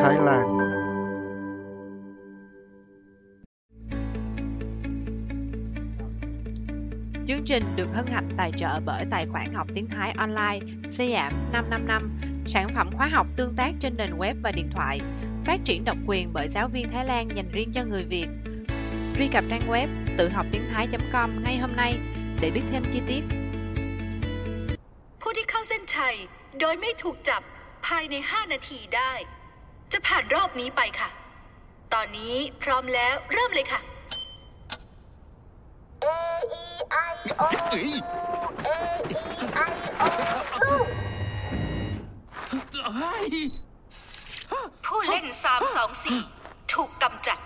Thái Lan. Chương trình được hân hạnh tài trợ bởi tài khoản học tiếng Thái online Siam 555, sản phẩm khóa học tương tác trên nền web và điện thoại, phát triển độc quyền bởi giáo viên Thái Lan dành riêng cho người Việt. Truy cập trang web tự học tiếng Thái.com ngay hôm nay để biết thêm chi tiết. ผู้ที่เข้าเส้นชัย โดยไม่ถูกจับภายใน 5 นาทีได้ จะผ่านรอบนี้ไปค่ะ ตอนนี้พร้อมแล้วเริ่มเลยค่ะ A E I O A E I O U ผู้เล่น 3 2 4 ถูกกำจัด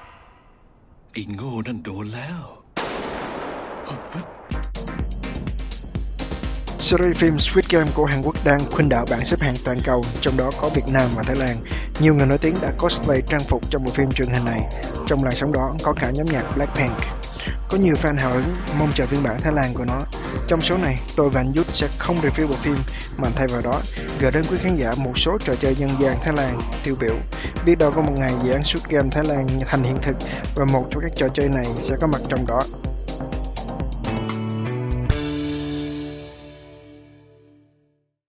ไอ้โง่นั่นโดนแล้ว Series phim Squid Game của Hàn Quốc đang khuynh đảo bảng xếp hạng toàn cầu, trong đó có Việt Nam và Thái Lan. Nhiều người nổi tiếng đã cosplay trang phục trong bộ phim truyền hình này. Trong làn sóng đó có cả nhóm nhạc Blackpink. Có nhiều fan hào hứng mong chờ phiên bản Thái Lan của nó. Trong số này, tôi và anh Yút sẽ không review bộ phim, mà thay vào đó gửi đến quý khán giả một số trò chơi dân gian Thái Lan tiêu biểu. Biết đâu có một ngày dự án Squid Game Thái Lan thành hiện thực và một trong các trò chơi này sẽ có mặt trong đó.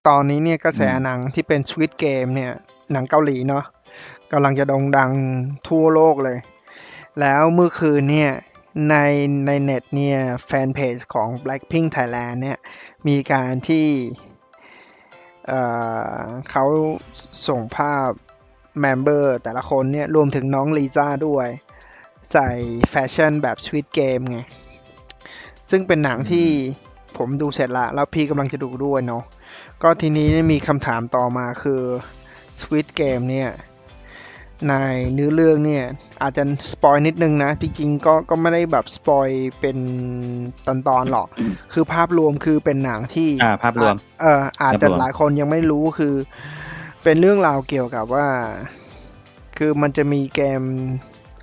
ตอนนี้เนี่ยกระแสหนังที่เป็น Squid Game เนี่ยหนังเกาหลีเนาะกำลังจะโด่งดังทั่วโลกเลย แล้วเมื่อคืนเนี่ยในในเน็ตเนี่ยแฟนเพจของ Blackpink Thailand เนี่ยมีการที่เอ่อเขาส่งภาพ member แต่ละคนเนี่ยรวมถึงน้องลีซ่าด้วย ใส่แฟชั่นแบบ Squid Game ไง ซึ่งเป็นหนังที่ผมดูเสร็จละแล้วพี่กำลังจะดูด้วยเนาะ ก็ทีนี้เนี่ยมีคำถามต่อมาคือ Squid Game เนี่ยในเนื้อเรื่องเนี่ยอาจจะ spoil นิดนึงนะ จริงๆก็ก็ไม่ได้แบบ spoil เป็นตอนๆหรอก คือภาพรวมคือเป็นหนังที่อ่าภาพรวมเอออาจจะภาพรวมหลายคนยังไม่รู้คือ เป็นเรื่องราวเกี่ยวกับว่า คือมันจะมีเกม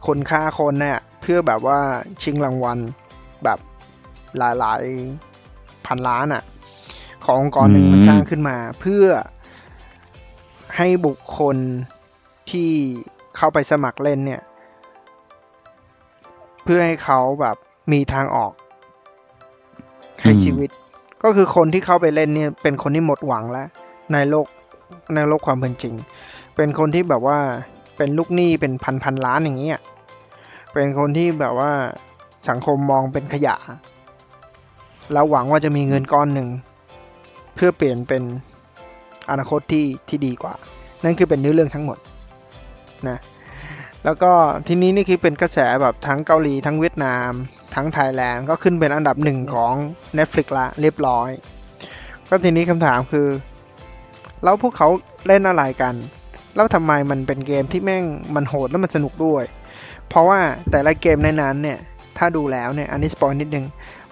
คนฆ่าคนเนี่ยเพื่อแบบว่าชิงรางวัลแบบหลายๆพันล้านอะ่ะ ขององค์กรหนึ่งมมันสร้างขึ้นมา เพื่อให้บุคคลที่เข้าไปสมัครเล่นเนี่ย เพื่อให้เขาแบบมีทางออกให้ชีวิต ก็คือคนที่เข้าไปเล่นเนี่ย เป็นคนที่หมดหวังแล้ว ในโลกในโลกความเป็นจริง เป็นคนที่แบบว่าเป็นลูกหนี้เป็นพันพันล้านอย่างเงี้ยเป็นคนที่แบบว่าสังคมมองเป็นขยะ แล้วหวังว่าจะมีเงินก้อนหนึ่ง เพื่อเปลี่ยนเป็นอนาคตที่ที่ดีกว่า นั่นคือเป็นเนื้อเรื่องทั้งหมดนะแล้วก็ทีนี้นี่คือเป็นกระแสแบบทั้งเกาหลีทั้งเวียดนาม ทั้งไทยแลนด์ก็ขึ้นเป็นอันดับหนึ่งของ Netflix ละเรียบร้อย ก็ทีนี้คำถามคือ แล้วพวกเขาเล่นอะไรกัน แล้วทำไมมันเป็นเกมที่แม่งมันโหดแล้วมันสนุกด้วย เพราะว่าแต่ละเกมในนั้นเนี่ย ถ้าดูแล้วเนี่ยอันนี้สปอยนิดนึง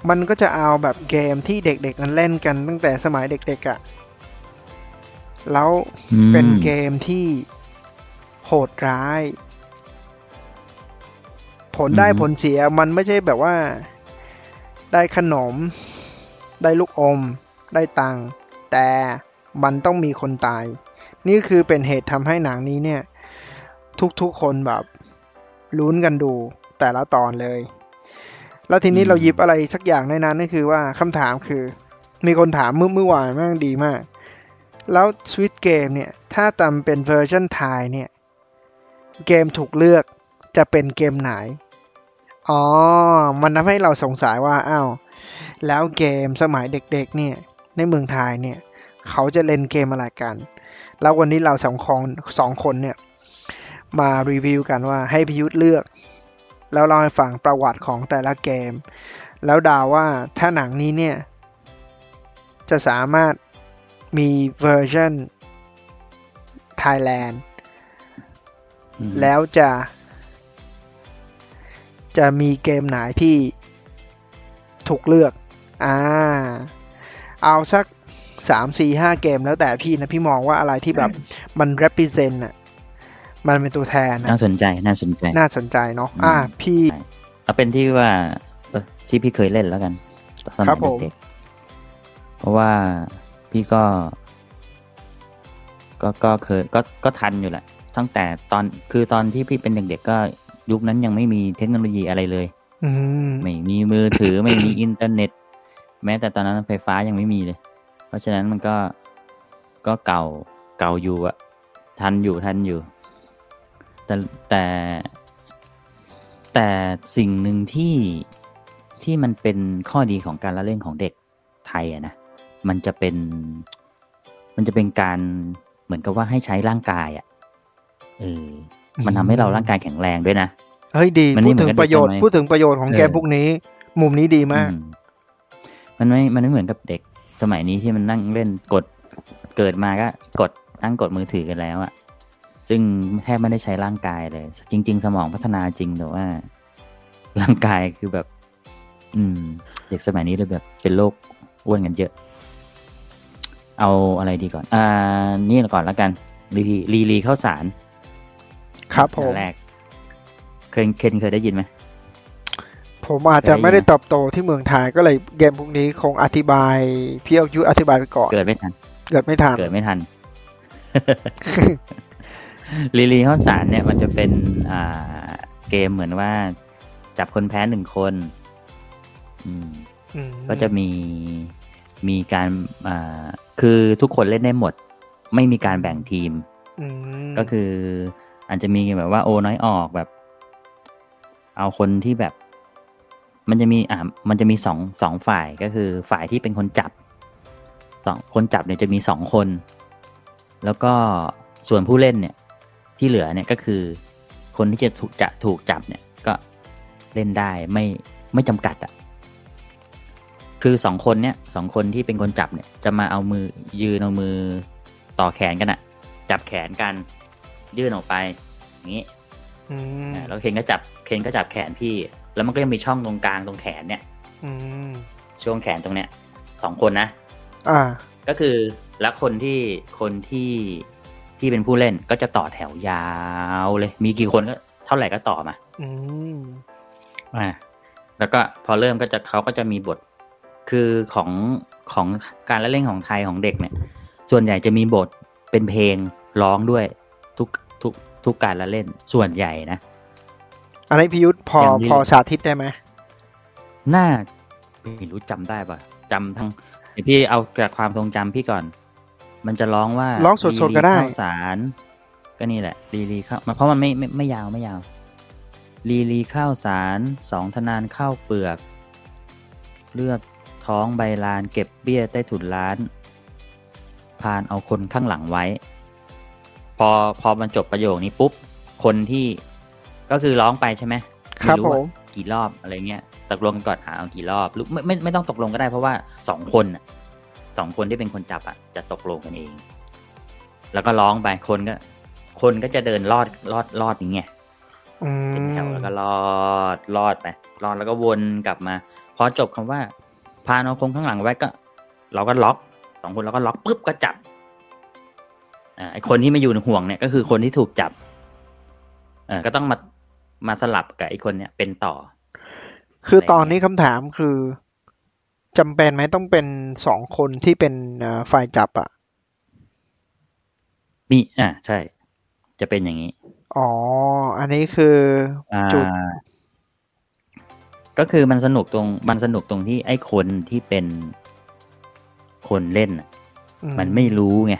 มันก็จะเอาแบบเกมที่เด็กๆนั้นเล่นกันตั้งแต่สมัยเด็กๆอะ่ะ แล้วอืมเป็นเกมที่โหดร้าย ผลได้อืมผลเสียมันไม่ใช่แบบว่า ได้ขนม ได้ลูกอม ได้ตังค์แต่มันต้องมีคนตาย นี่คือเป็นเหตุทำให้หนังนี้เนี่ย ทุกๆคนแบบลุ้นกันดูแต่ละตอนเลย แล้วทีนี้อืมเราหยิบอะไรสักอย่างในนั้นก็คือว่าคำถามคือ มีคนถามเมื่อเมื่อวานมากดีมาก แล้วสวิตเกมเนี่ย ถ้าตามเป็นเวอร์ชันไทยเนี่ย เกมถูกเลือกจะเป็นเกมไหน อ๋อ มันทำให้เราสงสัยว่าอ้าวแล้วเกมสมัยเด็กๆเนี่ย ในเมืองไทยเนี่ย เขาจะเล่นเกมอะไรกัน แล้ววันนี้เราสองคนสองคนเนี่ย มารีวิวกันว่าให้พิยุทธเลือก แล้วเราให้ฟังประวัติของแต่ละเกม แล้วดาวว่าถ้าหนังนี้เนี่ย จะสามารถมีเวอร์ชัน Thailand อืมแล้วจะ จะมีเกมไหนที่ถูกเลือก อ่า เอาสักสามสี่ห้าเกมแล้วแต่พี่นะ พี่มองว่าอะไรที่แบบมัน represent อะ มันเป็นตัวแทนน่านะสนใจน่าสนใจ น่าสนใจเนาะอืมอ่า พี่เอาเป็นที่ว่าเออที่พี่เคยเล่นแล้วกันตอนสครัมับผมยเด็กๆเพราะว่าพี่ก็ ก็ก็เคยก็ก็ทันอยู่แหละตั้งแต่ตอนคือตอนที่พี่เป็นเด็กๆก็ยุคนั้นยังไม่มีเทคโนโลยีอะไรเลยอืมไม่มีมือถือไม่มีอินเทอร์เน็ต แม้แต่ตอนนั้นไฟฟ้ายังไม่มีเลย เพราะฉะนั้นมันก็ก็เก่าเก่าอยู่อะทันอยู่ทันอยู่ แต่แต่แต่สิ่งหนึ่งที่ที่มันเป็นข้อดีของการละเล่นของเด็กไทยอะนะมันจะเป็นมันจะเป็นการเหมือนกับว่าให้ใช้ร่างกายอะเออมันทำให้เราร่างกายแข็งแรงด้วยนะเฮ้ยดีมันไม่พูดถึงเหมือนกับประโยชน์เด็กทำไมพูดถึงประโยชน์ของเออเกมพวกนี้ มุมนี้ดีมากอืมมันไม่มันไม่เหมือนกับเด็กสมัยนี้ที่มันนั่งเล่นกดเกิดมาก็กดนั่งกดมือถือกันแล้วอะ ซึ่งแทบไม่ได้ใช้ร่างกายเลย จริง ๆ สมองพัฒนาจริงแต่ว่า ร่างกายคือแบบ อืม เด็กสมัยนี้เลยแบบ เป็นโรคอ้วนกันเยอะ เอาอะไรดีก่อน อ่า นี่ก่อนแล้วกันรีลีรีลีข้าวสาร ครับผมอันแรกเคยเคนเคยได้ยินไหมผมอาจจะไม่ได้เติบโตที่เมืองไทยก็เลยเกมพวกนี้คงอธิบายพี่เอายุอธิบายไปก่อน เกิดไม่ทัน เกิดไม่ทัน เกิดไม่ทัน ลีลีข้าวสารเนี่ยมันจะเป็นอ่าเกมเหมือนว่า จับคนแพ้หนึ่งคน อืมอืมก็จะมีมีการอ่าคือทุกคนเล่นได้หมด ไม่มีการแบ่งทีมอืมก็คืออาจจะมีแบบว่าโอน้อยออกแบบ เอาคนที่แบบ มันจะมีอ่ามันจะมีสองสองฝ่ายก็คือฝ่ายที่เป็นคนจับสองคนจับเนี่ยจะมีสองคน แล้วก็ส่วนผู้เล่นเนี่ย ที่เหลือเนี่ยก็คือ คนที่จะถูกจะถูกจับเนี่ยก็เล่นได้ไม่ไม่จำกัดอะ่ะคือสองคนเนี่ยสองคนที่เป็นคนจับเนี่ยจะมาเอามือยืนเอามือต่อแขนกันอะ่ะ จับแขนกัน ยื่นออกไป อย่างนี้อืมอ่าแล้วเคนก็จับเคนก็จับแขนพี่ แล้วมันก็ยังมีช่องตรงกลางตรงแขนเนี่ยอืมช่วงแขนตรงเนี้ยสองคนนะ อ่า ก็คือแล้วคนที่คนที่ ที่เป็นผู้เล่นก็จะต่อแถวยาวเลย มีกี่คนก็เท่าไหร่ก็ต่อมาอืมอ่าแล้วก็พอเริ่มก็จะเขาก็จะมีบทคือของของการละเล่นของไทยของเด็กเนี่ย ส่วนใหญ่จะมีบทเป็นเพลงร้องด้วยทุกทุกทุกการละเล่นส่วนใหญ่นะอันนี้พิยุทธพออย่างนี้พอสาธิตได้ไหมน่าไม่รู้จำได้ปะจำทั้งเดี๋ยวพี่เอาจากความทรงจำพี่ก่อน มันจะร้องว่าร้องสดๆก็ได้ลีลีข้าวสารก็นี่แหละลีลีข้าวเพราะมันไม่ไม่ไม่ยาวไม่ยาวลีลีข้าวสารสองธนานข้าวเปลือก เลือกท้องใบลานเก็บเบี้ยใต้ถุนร้าน พานเอาคนข้างหลังไว้ พอพอมันจบประโยคนี้ปุ๊บ คนที่ก็คือร้องไปใช่ไหมครับไรู้ผว่ามกี่รอบอะไรเงี้ยตกลงกันก่อนหาเอากี่รอบหรือไม่ไม่ไม่ต้องตกลงก็ได้เพราะว่าสองคนน่ะ สองคนที่เป็นคนจับอะจะตกลงกันเอง แล้วก็ร้องไปคนก็ คนก็จะเดินลอดลอดลอดอย่างเงี้ยอืเป็นแถวมแล้วก็ลอดลอดไปลอดแล้วก็วนกลับมาพอจบคำว่า พาเอาคงข้างหลังไว้ก็ เราก็ล็อกสองคนเราก็ล็อกปุ๊บก็จับอ่าไอคนที่มาอยู่ในห่วงเนี่ยก็คือคนที่ถูกจับเออก็ต้องมามาสลับกับไอคนเนี่ยเป็นต่อ คืออะไรตอนนี้เงี้ยคำถามคือ จำเป็นไหมต้องเป็นสองคนที่เป็นเอ่อฝ่ายจับอะมีอ่าใช่ จะเป็นอย่างนี้ อ๋อ อันนี้คืออ่าจุดก็คือมันสนุกตรงมันสนุกตรงที่ไอ้คนที่เป็นคนเล่นน่ะอืมันไม่รู้ไง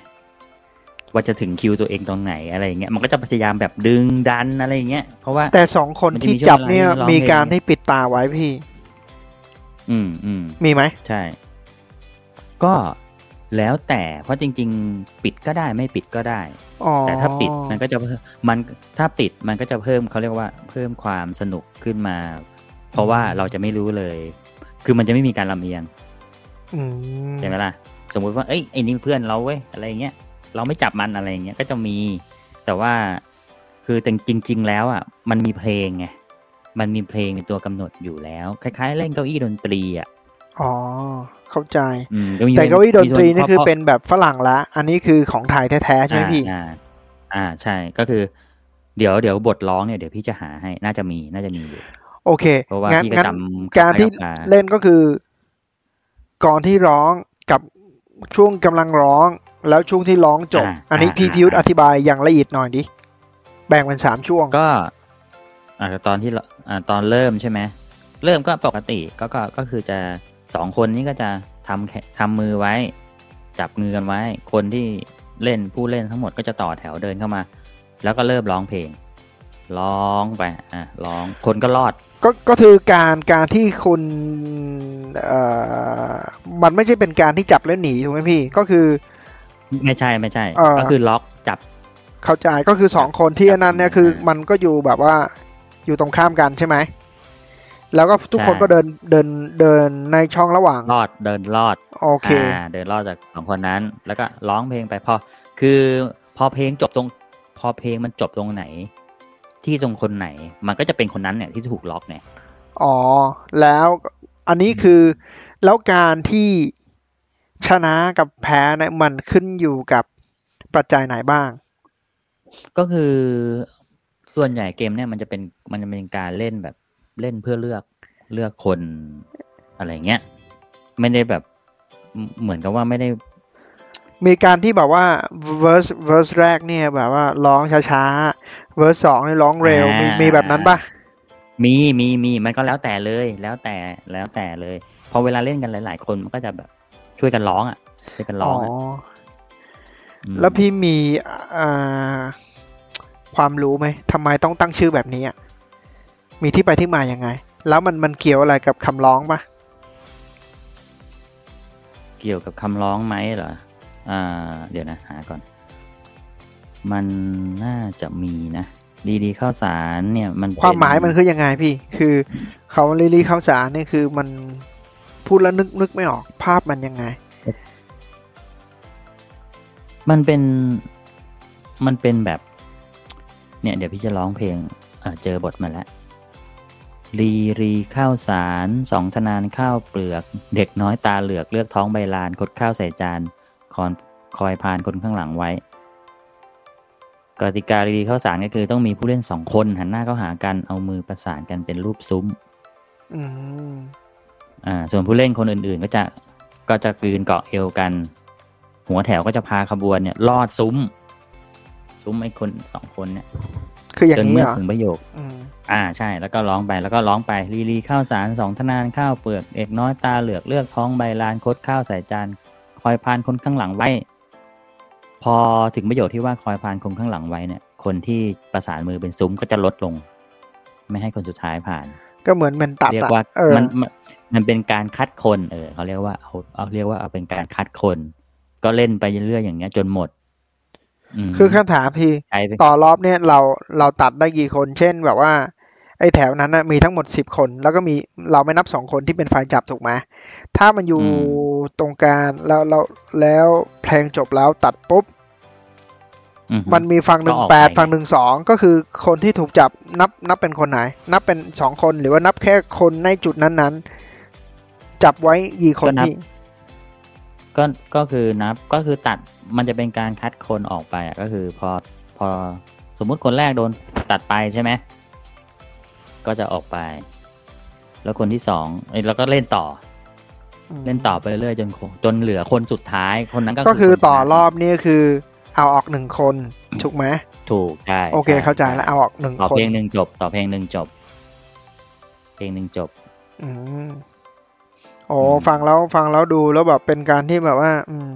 ว่าจะถึงคิวตัวเองตรงไหนอะไรอย่างเงี้ยมันก็จะพยายามแบบดึงดันอะไรอย่างเงี้ยเพราะว่าแต่สองคนมันจะที่มีช่วงจับเนี่ยเวลาที่ร้องมีการเพลงให้ปิดตาไว้พี่ อืมอืมมีไหมใช่ ก็แล้วแต่เพราะจริง ๆ ปิดก็ได้ไม่ปิดก็ได้อ๋อแต่ถ้าปิดมันก็จะเพิ่มมันถ้าปิดมันก็จะเพิ่มเขาเรียกว่าเพิ่มความสนุกขึ้นมา เพราะว่าเราจะไม่รู้เลย คือมันจะไม่มีการลำเอียงอืมใช่ไหมล่ะ สมมุติว่าเอ้ยไอ้นี่เพื่อนเราเว้ยอะไรเงี้ยเราไม่จับมันอะไรเงี้ยก็จะมี แต่ว่าคือแต่จริงๆแล้วอะมันมีเพลงไง มันมีเพลงในตัวกำหนดอยู่แล้ว คล้าย ๆ เล่นเก้าอี้ดนตรีอะอ๋อเข้าใจอืมก็มีแต่เก้าอี้ดนตรีมีส่วนี่คือพราะเป็นแบบฝรั่งละ อันนี้คือของไทยแท้ๆใช่ไหมพี่อ่าอ่าอ่าใช่ก็คือ เดี๋ยวเดี๋ยวบทร้องเนี่ยเดี๋ยวพี่จะหาให้น่าจะมีน่าจะมีอยู่โอเคเพราะว่างั้นพี่ก็งั้นจำการที่คล้ายๆเล่นก็คือก่อนที่ร้องกับช่วงกำลังร้องแล้วช่วงที่ร้องจบอ่าอันนี้อ่าพี่อ่าพิวอธิบายอย่างละเอียดหน่อยดิแบ่งเป็นสามช่วงก็ อ่าตอนที่เราอ่าตอนเริ่มใช่ไหมเริ่มก็ปกติก็ก็ก็คือจะสองคนนี้ก็จะทำแขทำมือไว้ จับมือกันไว้ คนที่เล่นผู้เล่นทั้งหมดก็จะต่อแถวเดินเข้ามา แล้วก็เริ่มร้องเพลง ร้องไปอะร้องคนก็รอด ก็ก็คือการการที่คุณเอ่อมันไม่ใช่เป็นการที่จับแล้วหนีถูกไหมพี่ก็คือ ไม่ใช่ไม่ใช่เอ่อก็คือล็อกจับเข้าใจก็คือสองคนที่จับอันนั้นเนี่ยคืออ่ามัมันก็อยู่แบบว่า อยู่ตรงข้ามกันใช่ไหม แล้วก็ทุกคนใช่ก็เดินเดินเดินในช่องระหว่างรอดเดินรอดโอเคอ่าเดินรอดจากสองคนนั้น แล้วก็ร้องเพลงไปพอคือพอเพลงจบตรง พอเพลงมันจบตรงไหน ที่ตรงคนไหน มันก็จะเป็นคนนั้นเนี่ยที่ถูกล็อกเนี่ยอ๋อแล้วอันนี้คือแล้วการที่ชนะกับแพ้เนี่ยมันขึ้นอยู่กับปัจจัยไหนบ้าง ก็คือ ส่วนใหญ่เกมเนี่ยมันจะเป็นมันจะเป็นการเล่นแบบเล่นเพื่อเลือกเลือกคนอะไรเงี้ยไม่ได้แบบเหมือนกับว่าไม่ได้ มีการที่แบบว่า verse verse แรกเนี่ยแบบว่าร้องช้าๆ verse สองนี่ร้องเร็วมีอ่ามีมีแบบนั้นปะมีมีมีมันก็แล้วแต่เลยแล้วแต่แล้วแต่เลยพอเวลาเล่นกันหลาย ๆ คนมันก็จะแบบช่วยกันร้องอะช่วยกันร้องอะมแล้วพี่มีอ่า ความรู้ไหมทำไมต้องตั้งชื่อแบบนี้อะมีที่ไปที่มายังไง แล้วมันมันเกี่ยวอะไรกับคำร้องปะเกี่ยวกับคำร้องไหมเหรออ่าเดี๋ยวนะหาก่อน มันน่าจะมีนะดีดีข้าวสารเนี่ยมันเป็ความหมายมันคือยังไงพี่ คือเขาลิลี่ข้าวสารนี่คือมันพูดแล้วนึกนึกไม่ออกภาพมันยังไง มันเป็นมันเป็นแบบ เนี่ยเดี๋ยวพี่จะร้องเพลงเออเจอบทมาแล้วรีรีข้าวสารสองธนานข้าวเปลือก เด็กน้อยตาเหลือกเลือกท้องใบลานคดข้าวใส่จานคอนคอยพานคนข้างหลังไว้กติการีข้าวสารก็คือต้องมีผู้เล่นสองคนหันหน้าเข้าหากันเอามือประสานกันเป็นรูปซุ้มอืมอ่าส่วนผู้เล่นคนอื่นๆ ก็จะก็จะกลืนเกาะเอวกัน หัวแถวก็จะพาขบวนเนี่ยลอดซุ้ม ซุ้มไอ้คนสองคนเนี่ยคืออย่าจนงนี้เมื่อเหรอถึงประโยคอืมอ่าใช่ แล้วก็ร้องไปแล้วก็ร้องไปลีลีข้าวสารสองทนานข้าวเปลือกเอกน้อยตาเหลือกเลือกท้องใบลานคดข้าวใส่จานคอยพานคนข้างหลังไว้ พอถึงประโยคที่ว่าคอยพานคนข้างหลังไว้เนี่ย คนที่ประสานมือเป็นซุ้มก็จะลดลง ไม่ให้คนสุดท้ายผ่าน ก็เหมือนมันตัดเรียกอะว่าเออมันมันมันเป็นการคัดคนเออเขาเรียกว่าเอาเอาเรียกว่าเอาเป็นการคัดคน ก็เล่นไปเรื่อยๆอย่างเงี้ย จนหมดอืม คือคำถามพี่ใช้ไปต่อรอบเนี่ยเราเราตัดได้กี่คน เช่นแบบว่า ไอ้แถวนั้นนะมีทั้งหมดสิบคน แล้วก็มีเราไม่นับสองคนที่เป็นฝ่ายจับถูกไหมถ้ามันอยู่ตรงกลางแล้วเราแล้วเพลงจบแล้วตัดปุ๊บอือฮึมันมีฝั่งหนึ่งก็ออกแปดไปฝั่งหนึ่งสองก็คือคนที่ถูกจับนับนับเป็นคนไหน นับเป็นสองคนหรือว่านับแค่คนในจุดนั้นๆ จับไว้กี่คนพี่ก็ก็คือนับก็คือตัด มันจะเป็นการคัดคนออกไปอะก็คือพอพอสมมุติคนแรกโดนตัดไปใช่ไหมก็จะออกไป แล้วคนที่สองเอ้ยแล้วก็เล่นต่ออเล่นต่อไปเรื่อยๆจนคงจนเหลือคนสุดท้ายคนนั้นก็ก็คือคนชนะต่อรอบนี่คือ เอาออกหนึ่งคนถูกไหมถูกใช่โอเคช่เข้าใจแล้วเอาออกหนึ่งต่อคนเพลงหนึ่งจบ ต่อเพลงหนึ่งจบ เพลงหนึ่งจบ อืมโอ้อืมฟังแล้วฟังแล้วดูแล้วแบบเป็นการที่แบบว่า อืม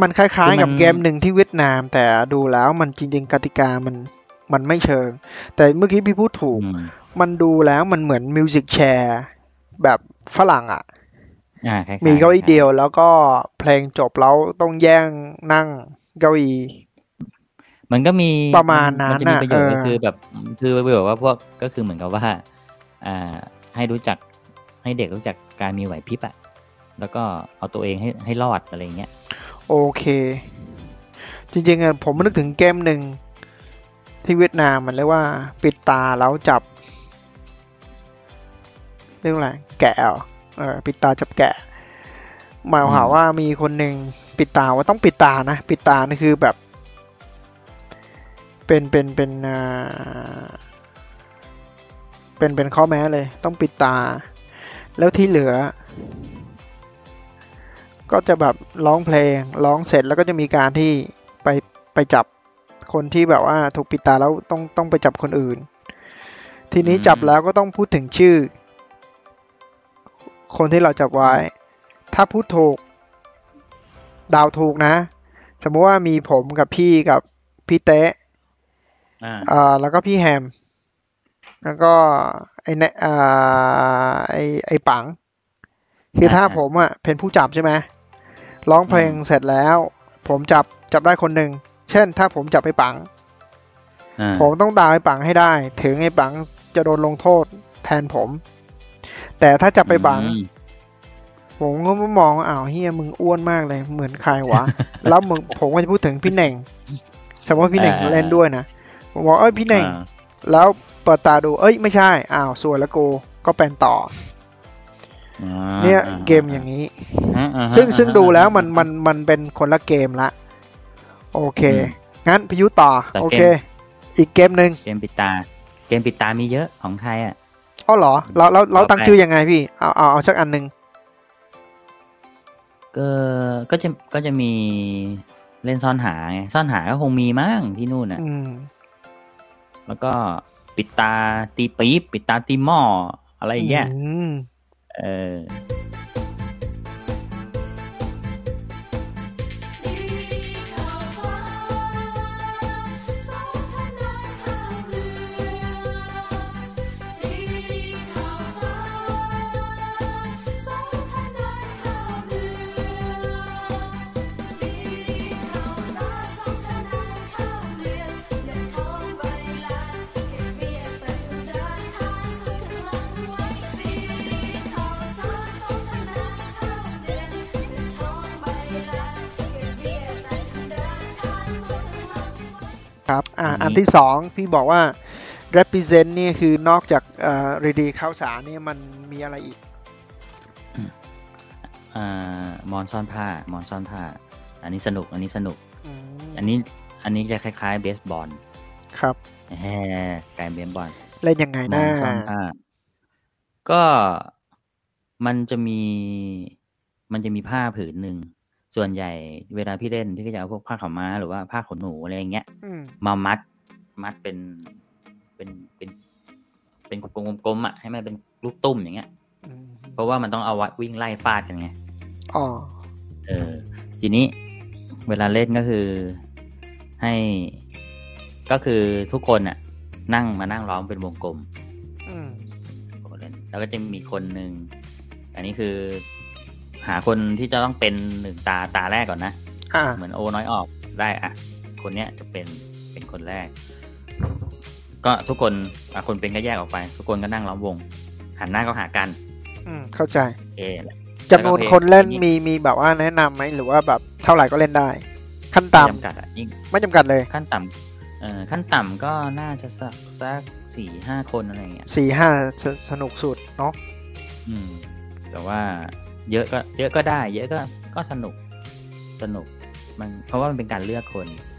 มันคล้ายคือๆกับมันเกมหนึ่งที่เวียดนาม แต่ดูแล้วมันจริง ๆกติกามันมันไม่เชิง แต่เมื่อกี้พี่พูดถูกอืมมันดูแล้วมันเหมือนมิวสิกแชร์แบบฝรั่งอะอ่าคล้ายๆมีเก้าอี้เดียวแล้วก็เพลงจบแล้วต้องแย่งนั่งเก้าอี้มันก็มีประมาณนั้นจะมีประโยชน์น่ะก็เออคือแบบคือประโยชน์ว่าพวกก็คือเหมือนกับว่า อ่า ให้รู้จักให้เด็กรู้จักการมีไหวพริบอะแล้วก็เอาตัวเองให้ให้รอดอะไรเงี้ย โอเค จริงๆอะผมนึกถึงเกมหนึ่งที่เวียดนามมันเรียกว่าปิดตาแล้วจับ เรียกว่อะไรแกะเออปิดตาจับแกะหมายความว่ามีคนหนึ่งปิดตาว่าต้องปิดตานะ ปิดตานี่คือแบบ เป็นเป็นเป็นอ่าเป็นเป็นข้อแม้เลย ต้องปิดตา แล้วที่เหลือ ก็จะแบบร้องเพลงร้องเสร็จแล้วก็จะมีการที่ไปไปจับคนที่แบบว่าถูกปิดตาแล้วต้องต้องไปจับคนอื่น ทีนี้อืมจับแล้วก็ต้องพูดถึงชื่อ คนที่เราจับไว้ ถ้าพูดถูกเดาวถูกนะ สมมติว่ามีผมกับพี่กับพี่เต๊ะอ่าอ่าแล้วก็พี่แฮม แล้วก็ไอเนอ่าไอไอปังคือถ้าอ่าผมอะเป็นผู้จับใช่ไหม ร้องเพลงอืมเสร็จแล้ว ผมจับจับได้คนหนึ่งเช่น ถ้าผมจับไอปังอ่าผมต้องด่าไอปังให้ได้ ถึงไอปังจะโดนลงโทษแทนผม แต่ถ้าจับไอปังอืมผมก็มองว่าอ้าวเฮียมึงอ้วนมากเลย เหมือนใครวะ แล้วมึงผมก็จะพูดถึงพี่เหน่งสมมติว่าพี่เหน่งอ่าเล่นด้วยนะผมบอกเอ้ยพี่เหน่งอ่าแล้วเปิดตาดู เอ้ยไม่ใช่ อ้าวสวยแล้วกูก็เป็นต่ออ่าอ เนี่ยอ่าเกมอย่างนี้อ่าอ่าซึ่งอ่าซึ่งดูแล้วมันมันมันเป็นคนละเกมละ โอเคอืมงั้นพิยุต่อแต่เกมโอเค อีกเกมหนึ่งเกมปิดตา เกมปิดตามีเยอะของไทยอะอ๋อเหรอ เราเราเราต่อไปตั้งชื่อยังไงพี่ เอาเอาเอาสักอันหนึ่งก็ก็จะก็จะมีเล่นซ่อนหาไงซ่อนหาก็คงมีมั้งที่นู่นอะอืมแล้วก็ปิดตาตีปี๊บปิดตาตีหม้ออะไรอย่างเงี้ย อื ที่สองพี่บอกว่า represent นี่คือนอกจากเอ่อรีดีข้าวสารเนี่ยมันมีอะไรอีกอ่ามอนซ่อนผ้ามอนซ่อนผ้า อันนี้สนุกอันนี้สนุกอืมอันนี้อันนี้จะคล้ายๆเบสบอลครับแฮกลายเป็นเบสบอลเล่นยังไงมอนะงซ่อนผ้าก็มันจะมีมันจะมีผ้าผืนหนึ่งส่วนใหญ่เวลาพี่เล่นพี่ก็จะเอาพวกผ้าขาวม้าหรือว่าผ้าขนหนูอะไรอย่างเงี้ยอืมมามัด มัดเป็นเป็นเป็น เป็นกลมๆๆอะให้มันเป็นลูกตุ้มอย่างเงี้ยอืมเพราะว่ามันต้องเอาไว้วิ่งไล่ฟาดกันไงอ๋อเออ ทีนี้เวลาเล่นก็คือให้ก็คือทุกคนน่ะ นั่งมานั่งล้อมเป็นวงกลมอืมคนเล่นแล้วก็จะมีคนหนึ่งอันนี้คือ หาคนที่จะต้องเป็นหนึ่งตาตาแรกก่อนนะอ่าเหมือนโอน้อยออกได้อะ คนเนี้ยจะเป็นเป็นคนแรก ก็ทุกคนอะคนเป็นก็แยกออกไป ทุกคนก็นั่งล้อมวง หันหน้าก็หากัน อืมเข้าใจเอแหละจำนวนแล้วก็เพลงคนเล่นอันนี้มีมีแบบว่าแนะนำไหมหรือว่าแบบเท่าไหร่ก็เล่นได้ ขั้นไม่ต่ำจำกัดอะยิ่งไม่จำกัดเลยขั้นต่ำเอ่อขั้นต่ำก็น่าจะสักสักสี่ห้าคนอะไรอย่างเงี้ยสี่ห้าสสนุกสุดเนาะอืม แต่ว่าเยอะก็ เยอะก็ได้ เยอะก็ก็สนุกสนุก มันเพราะว่ามันเป็นการเลือกคนอ่า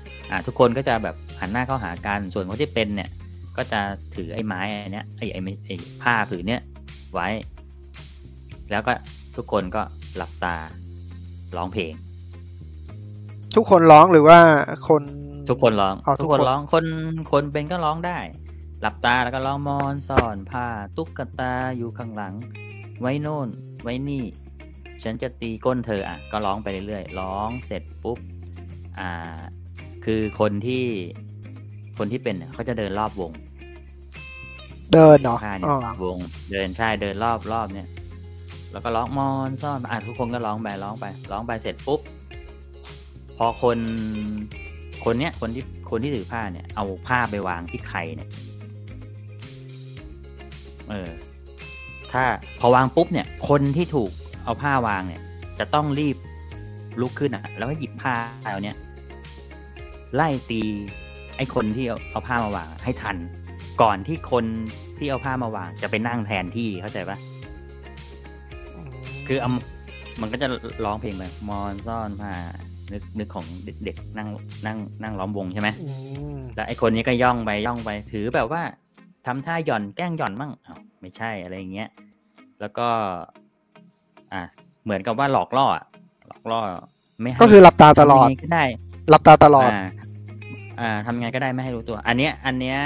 ทุกคนก็จะแบบหันหน้าเข้าหากันส่วนคนที่เป็นเนี่ย ก็จะถือไอ้ไม้อันเนี้ยไอ้ไอ้ไม่ไอ้ผ้าผืนเนี้ยไว้ แล้วก็ทุกคนก็หลับตาร้องเพลง ทุกคนร้องหรือว่าคนทุกคนร้องอ๋อทุทุกกคคนนร้องคนคนเป็นก็ร้องได้ หลับตาแล้วก็ร้องมอนซ่อนผ้าตุ๊กตาอยู่ข้างหลัง ไว้โน่น ไว้นี่ ฉันจะตีก้นเธออะ ก็ร้องไปเรื่อยๆร้องเสร็จปุ๊บ อ่า คือคนที่คนที่เป็นเนี่ยเขาจะเดินรอบวง เดินเนาะผ้าเนี่อ๋ยอวงเดินใช่เดินรอบรอบเนี่ย แล้วก็ร้องมอนซ่อนอะทุกคนก็ร้องไปร้องไป ร้องไปเสร็จปุ๊บ พอคนคนเนี้ยคนที่คนที่ถือผ้าเนี่ย เอาผ้าไปวางที่ไข่เนี่ยเออถ้าพอวางปุ๊บเนี่ย คนที่ถูกเอาผ้าวางเนี่ย จะต้องรีบลุกขึ้นอะ แล้วก็หยิบผ้าเอาเนี้ย ไล่ตีไอ้คนที่เอาเอาผ้ามาวางอะให้ทัน ก่อนที่คนที่เอาผ้ามาวาง จะไปนั่งแทนที่เข้าใจปะคือเอามันก็จะร้องเพลงไปมอนซ่อนผ้านึกนึกของเด็กๆนั่งนั่งนั่งล้อมวงใช่ไหมอืมแล้วไอ้คนนี้ก็ย่องไปย่องไป ถือแบบว่าทำท่าหย่อนแกล้งหย่อนมั่งอ้าวไม่ใช่อะไรอย่างเงี้ย แล้วก็ อะเหมือนกับว่าหลอกล่ออะหลอกล่อ ไม่ให้ก็คือหลับตาตลอดทำยังไงก็ได้หลับตาตลอด อ่าอ่าทำไงก็ได้ไม่ให้รู้ตัว อันเนี้ยอันเนี้ย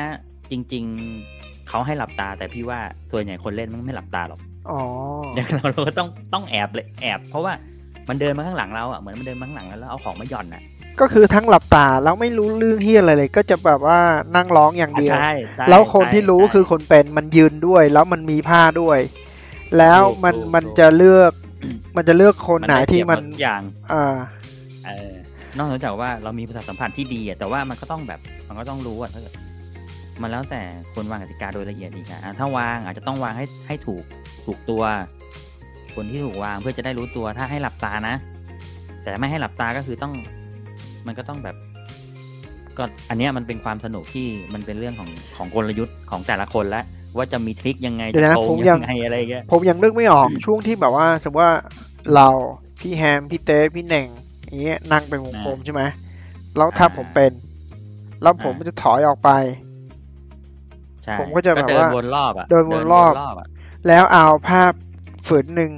จริง ๆเขาให้หลับตา แต่พี่ว่าส่วนใหญ่คนเล่นมันไม่หลับตาหรอกอ๋ออย่างเราเราก็ต้องต้องแอบเลยแอบ เพราะว่ามันเดินมาข้างหลังเราอะเหมือนมันเดินมาข้างหลังแล้วแล้วเอาของมาหย่อนอะก็คือทั้งหลับตาแล้วไม่รู้เรื่องเฮียอะไรเลย ก็จะแบบว่านั่งร้องอย่างเดียวใช่ใช่แล้วคนที่รู้ใช่คือคนเป็นมันยืนด้วย แล้วมันมีผ้าด้วย แล้วมันถูกถูกมันถูกจะเลือก มันจะเลือกคนไหนด้ที่มันเปรียบหดทุกอย่างอ่าเออ นอกจากว่าเรามีประสาทสัมผัสที่ดีอะแต่ว่ามันก็ต้องแบบมันก็ต้องรู้อะถ้าเกิดมันแล้วแต่คนวางกติกาโดยละเอียดอีกอะอะถ้าวางอาจจะต้องวางให้ให้ถูกถูกตัว คนที่ถูกวางเพื่อจะได้รู้ตัวถ้าให้หลับตานะ แต่ไม่ให้หลับตาก็คือต้องมันก็ต้องแบบ ก็อันเนี้ยมันเป็นความสนุกที่มันเป็นเรื่องของของกลยุทธ์ของแต่ละคนละว่าจะมีทริคยังไงเดี๋จะยวนะโกงผมยัยัง งไงอะไรเงี้ยผมยังนึกไม่ออกช่วงที่แบบว่าสมมติว่าเราพี่แฮมพี่เต้พี่เน่ง อย่างเงี้ยนั่งเป็นวงกลมใช่ไหมแล้วถ้าผมเป็น แล้วผมจะถอยออกไปใช่ผมก็จะแบบเดินว่าวนรอบอะเดินวนรอบอะแล้วเอาภาพฝืนหนึ่ง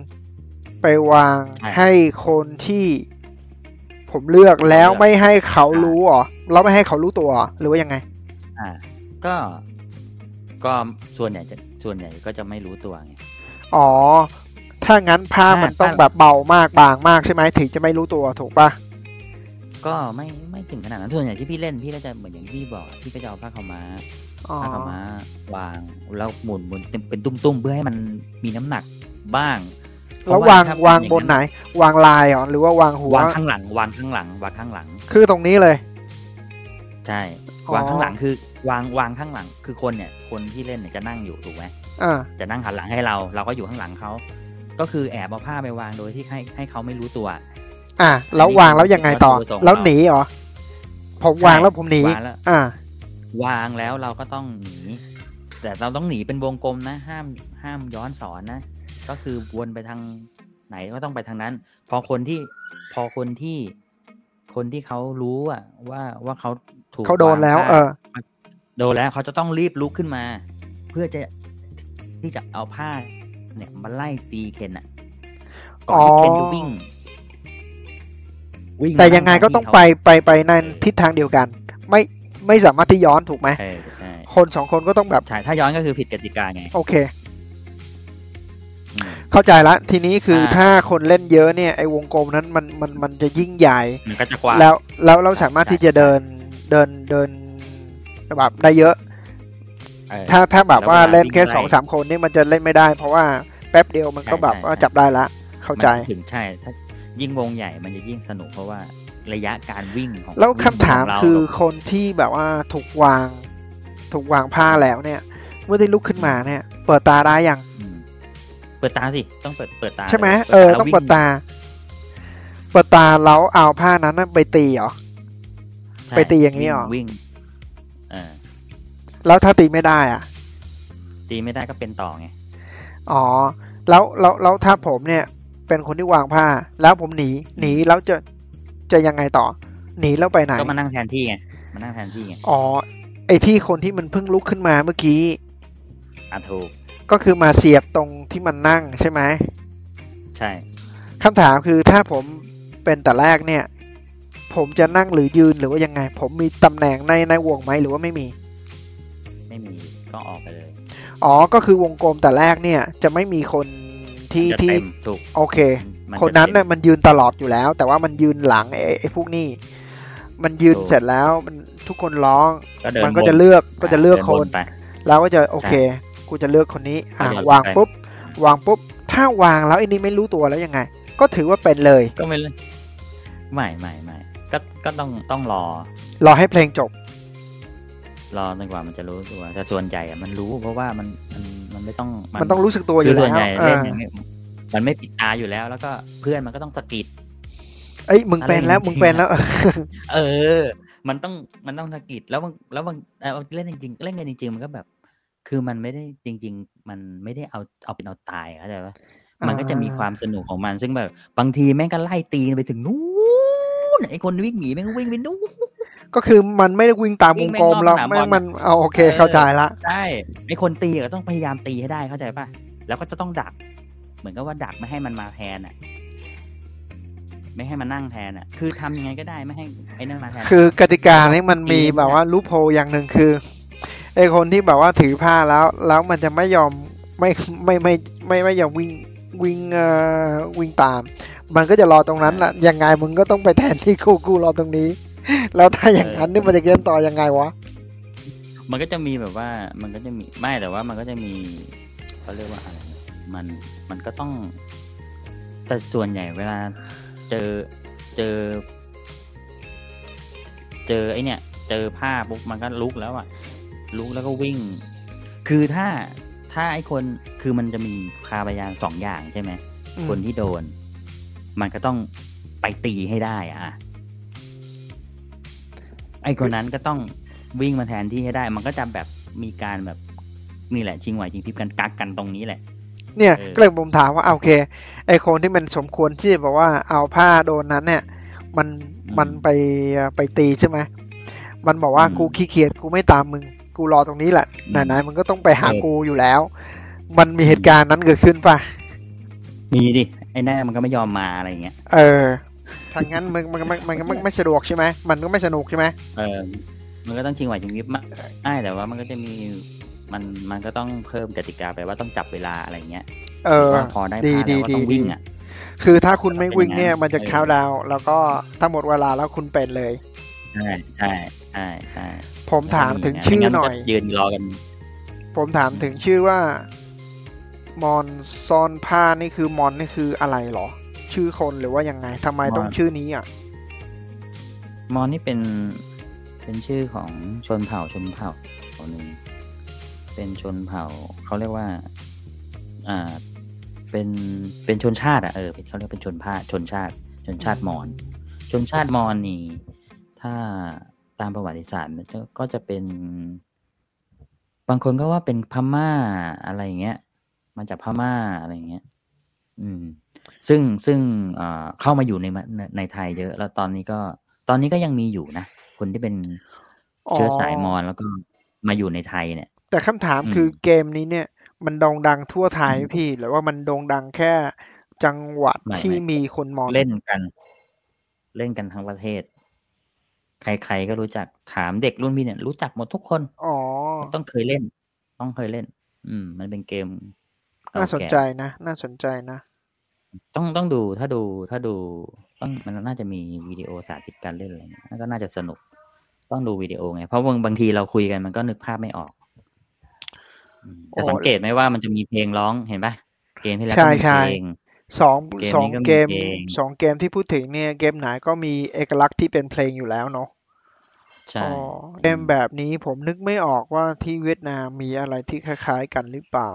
ไปวางใช่ให้คนที่ผมเลือกแล้วเลือกไม่ให้เขาอ่ารู้เหรอแล้วไม่ให้เขารู้ตัวเหรอหรือว่ายังไง อ่า ก็ก็ส่วนใหญ่จะส่วนใหญ่ก็จะไม่รู้ตัวไงอ๋อ ถ้างั้นภาพถ้ามัมันต้องถ้าแบบเบามากบางมากใช่ไหมถึงจะไม่รู้ตัวถูกปะก็ไม่ไม่ถึงขนาดนั้นส่วนใหญ่ที่พี่เล่นพี่ก็จะเหมือนอย่างที่พี่บอกพี่ก็จะเอาผ้าขาวม้าอ๋อผ้าขาวม้าวางแล้วหมุนหมุนเป็นเป็นตุ้มๆเพื่อให้มันมีน้ำหนักบ้างแล้ววางถ้วางอย่บนไหน วางลายเหรอหรือว่าวางหัววางข้างหลัง วางข้างหลัง วางข้างหลัง คือตรงนี้เลย ใช่อ๋อวางข้างหลังคือ วางวางข้างหลัง คือคนเนี่ย คนที่เล่นเนี่ยจะนั่งอยู่ถูกไหมอ่าจะนั่งหันหลังให้เรา เราก็อยู่ข้างหลังเขา ก็คือแอบเอาผ้าไปวางโดยที่ให้ให้เขาไม่รู้ตัว อ่าแล้ววางแล้วยังไงต่อวัตถุประสงค์แล้วหนีเหรอผมวางแล้วผมหนีวางแล้วอ่าวางแล้วเราก็ต้องหนี แต่เราต้องหนีเป็นวงกลมนะ ห้ามห้ามย้อนสอนนะ ก็คือวนไปทางไหนก็ต้องไปทางนั้น พอคนที่พอคนที่คนที่เขารู้อะว่าว่าเขาถูกเขาโดนแล้วงผ้าเออ โดนแล้วเขาจะต้องรีบลุกขึ้นมา เพื่อจะที่จะเอาผ้า เนี่ยมาไล่ตีเคนอะก่อนที่เคนจะวิ่งวิ่งแต่ยังไงก็ต้องที่เขาไปไปไปในทิศทางเดียวกัน ไม่ไม่สามารถที่ย้อนถูกไหมใช่ใช่คนสองคนก็ต้องแบบใช่ถ้าย้อนก็คือผิดกติกาไงโอเคอืมเข้าใจละ ทีนี้คืออาถ้าคนเล่นเยอะเนี่ยไอ้วงกลมนั้นมันมันมันจะยิ่งใหญ่มันก็จะกว้างแล้วแล้วเราสามารถใช่ที่จะเดินเดินเดินแบบได้เยอะเออ ถ้าถ้าแบบว่าแล้วเวลาเล่นแค่วิ่งไล่สองสามคนนี่มันจะเล่นไม่ได้ เพราะว่าแป๊บเดียวมันก็ใช่แบบใช่ว่าใช่จับได้ละ เข้าใจมันถึงใช่ถ้ายิ่งวงใหญ่มันจะยิ่งสนุกเพราะว่าระยะการวิ่งของแล้วคำถามวิ่งขงเรคือกับคนที่แบบว่าถูกวาง ถูกวางผ้าแล้วเนี่ย เมื่อได้ลุกขึ้นมาเนี่ย เปิดตาได้ยังอืมเปิดตาสิต้องเปิดเปิดตาใช่ไหมลยเออแล้วต้องวิ่เปิดตา เปิดตาแล้วเอาผ้านั้นนะไปตีเหรอใช่ไปตีอย่างนี้วิ่เหรอวิ่งเออ แล้วถ้าตีไม่ได้อะ ตีไม่ได้ก็เป็นต่อไง อ๋อ แล้วแล้วแล้วถ้าผมเนี่ย เป็นคนที่วางผ้า แล้วผมหนี หนีแล้วจะจะยังไงต่อ หนีแล้วไปไหน ก็มานั่งแทนที่ไงมานั่งแทนที่ไง อ๋อ ไอที่คนที่มันเพิ่งลุกขึ้นมาเมื่อกี้อะถูก ก็คือมาเสียบตรงที่มันนั่งใช่ไหม ใช่ คำถามคือถ้าผมเป็นแต่แรกเนี่ย ผมจะนั่งหรือยืนหรือว่ายังไง ผมมีตำแหน่งในในวงไหมหรือว่าไม่มี ไม่มีก็ออกไปเลย อ๋อก็คือวงกลมแต่แรกเนี่ย จะไม่มีคนที่จะที่เต็มถูกโอเคมัจะคนนั้นเต็น่ะมันยืนตลอดอยู่แล้ว แต่ว่ามันยืนหลังไอ้ไอ้พวกนี้มันยืนถูกเสร็จแล้วมันทุกคนร้องก็เดินมันก็วนจะเลือกก็จะเลือกดิคนไปแล้วก็จะโอเค กูจะเลือกคนนี้อะก็จะวางไปปุ๊บ วางปุ๊บ ถ้าวางแล้วไอ้นี่ไม่รู้ตัวแล้วยังไง ก็ถือว่าเป็นเลย ก็ไม่เลยไม่ไม่ไม่ก็ก็ต้องต้องรอ รอให้เพลงจบ รอจนกว่ามันจะรู้ตัวแต่ส่วนใหญ่อะมันรู้เพราะว่ามันมันมันไม่ต้องมันต้องรู้สึกตัวอคืยู่อส่แล้ววนใหญ่อ่าเล่นอย่างเงี้ยมันไม่ปิดตาอยู่แล้ว แล้วก็เพื่อนมันก็ต้องสะกิดเอ้ยมึงเป็นแล้วอะไรจริงๆมึงเป็นแล้ว เออ มันต้องมันต้องสะกิดแล้วบางแล้วบางเอ่อเล่นจริงๆเล่นกันจริง ๆ มันก็แบบ คือมันไม่ได้จริง ๆ มันไม่ได้เอาเอาเป็นเอาตายเข้าใจปะมันก็จะมีอ่าความสนุกของมัน ซึ่งแบบบางทีแม่งก็ไล่ตีกันไปถึงนู้นไอ้คนวิ่งหนีแม่งก็วิ่งไปนู้น ก็คือมันไม่ได้วิ่งตามวิ่วงงกลมแม่งรอบแล้วสนามแม่งบอลมันเอาโอเคเออเข้าใจละใช่ไอ้คนตีก็ต้องพยายามตีให้ได้เข้าใจป่ะแล้วก็จะต้องดัก เหมือนกับว่าดักไม่ให้มันมาแทนอะไม่ให้มานั่งแทนอะ คือทำยังไงก็ได้ไม่ให้ไอ้นั่นมาแทน คือกติกานี่มันมีแบบว่าลูปโพอย่างหนึ่งคือไอคนที่แบบว่าถือผ้าแล้ว แล้วมันจะไม่ยอมไม่ไม่ไม่ไม่ไม่ยอมวิ่งวิ่งเอ่อวิ่งตาม มันก็จะรอตรงนั้นแหละยังไงมึงก็ต้องไปแทนที่กูกูรอตรงนี้ แล้วถ้าอย่างนั้นนี่มันจะเล่นต่อยังไงวะ มันก็จะมีแบบว่า มันก็จะมีไม่แต่ว่ามันก็จะมีเขาเรียกว่าอะไรนะมัน มันก็ต้อง แต่ส่วนใหญ่เวลาเจอ เจอ เจอไอเนี่ย เจอผ้าปุ๊บมันก็ลุกแล้วอะลุกแล้วก็วิ่ง คือถ้า ถ้าไอคน คือมันจะมีพาพยานสองอย่างใช่ไหมอืมคนที่โดน มันก็ต้องไปตีให้ได้อะอะ ไอคนนั้นก็ต้องวิ่งมาแทนที่ให้ได้ มันก็จะแบบมีการแบบนี่แหละชิงไหวชิงพริบกันกักกันตรงนี้แหละ เนี่ยเออก็เลยผมถามว่าอะโอเคไอคนที่มันสมควรที่จะบอกว่าเอาผ้าโดนนั้นเนี่ย มันมันไปไปตีใช่ไหมมันบอกว่ากูขี้เกียจกูไม่ตามมึงกูรอตรงนี้แหละไหนๆมึงก็ต้องไปหากูอยู่แล้ว มันมีเหตุการณ์นั้นเกิดขึ้นป่ะมีดิไอ้แน่มันก็ไม่ยอมมาอะไรอย่างเงี้ย เออ ทางนั้นมันมันมันมันมันไม่สะดวกใช่ไหมมันก็ไม่สนุกใช่ไหมเออมันก็ต้องชิงไหวชิงพริบมากไม่แต่ว่ามันก็จะมีมันมันก็ต้องเพิ่มกติกาไปว่าต้องจับเวลาอะไรเงี้ยเออว่าพอได้ดีผ้าดีแล้วก็ต้องดีวิ่งดีอะคือถ้าคุณไม่วิ่งเนี่ยเป็นอย่างนั้นมันจะเออเข้าดาวน์แล้วก็ถ้าหมดเวลาแล้วคุณเป็นเลยใช่ใช่ใช่ใช่ผมถามถึงชื่อไม่งั้หน่อยก็ยืนรอกัน ผมถามถึงชื่อว่ามอนซอนผ้านี่คือมอนนี่คืออะไรเหรอ ชื่อคนหรือว่ายังไงทำไมต้องมอนชื่อนี้อะ มอนนี่เป็นเป็นชื่อของชนเผ่าชนเผ่าหนึ่งเป็นชนเผ่าเขาเรียกว่า อ่า เป็นเป็นชนชาติอะเออเป็นเขาเรียกเป็นชนผ้าชนชาติ ชนชาติมอญชนชาติมอญนี่ถ้าตามประวัติศาสตร์มันจะก็จะเป็น บางคนก็ว่าเป็นพม่าอะไรอย่างเงี้ย มาจากพม่าอะไรอย่างเงี้ย อืม ซึ่งซึ่งเอ่อเข้ามาอยู่ในมะในในไทยเยอะ แล้วตอนนี้ก็ ตอนนี้ก็ยังมีอยู่นะคนที่เป็นอ๋อเชื้อสายมอญแล้วก็มาอยู่ในไทยเนี่ย แต่คำถามอืมคือเกมนี้เนี่ย มันโด่งดังทั่วไทยอืมพี่ หรือว่ามันโด่งดังแค่จังหวัดไม่ที่ไม่มีคนมอนเล่นกัน เล่นกันทั้งประเทศ ใครๆก็รู้จักถามเด็กรุ่นพี่เนี่ย รู้จักหมดทุกคนอ๋อต้องเคยเล่น ต้องเคยเล่น อืม มันเป็นเกมเก่น่าสนแก่ใจนะ น่าสนใจนะ ต้องต้องดูถ้าดูถ้าดูต้องมันน่าจะมีวิดีโอสาธิตการเล่นอะไรเงี้ยก็น่าจะสนุก ต้องดูวิดีโอไง เพราะบางบางทีเราคุยกันมันก็นึกภาพไม่ออกอืมแต่โอ้สังเกตไหมว่ามันจะมีเพลงร้องเห็นปะเกมที่แล้วใช่ก็มีใช่เพลงสองเกมสองนี้ก็มีเกมเพลงสองเกมที่พูดถึงเนี่ยเกมไหนก็มีเอกลักษณ์ที่เป็นเพลงอยู่แล้วเนาะใช่อ๋อเกมแบบนี้ผมนึกไม่ออกว่าที่เวียดนามมีอะไรที่คล้ายๆกันหรือเปล่า